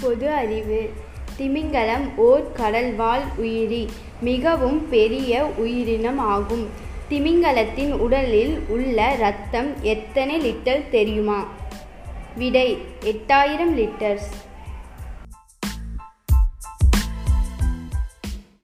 பொது அறிவு. திமிங்கலம் ஓர் கடல்வாழ் உயிரி மிகவும் பெரிய உயிரினம் ஆகும். திமிங்கலத்தின் உடலில் உள்ள இரத்தம் எத்தனை லிட்டர் தெரியுமா? விடை எட்டாயிரம் லிட்டர்ஸ்.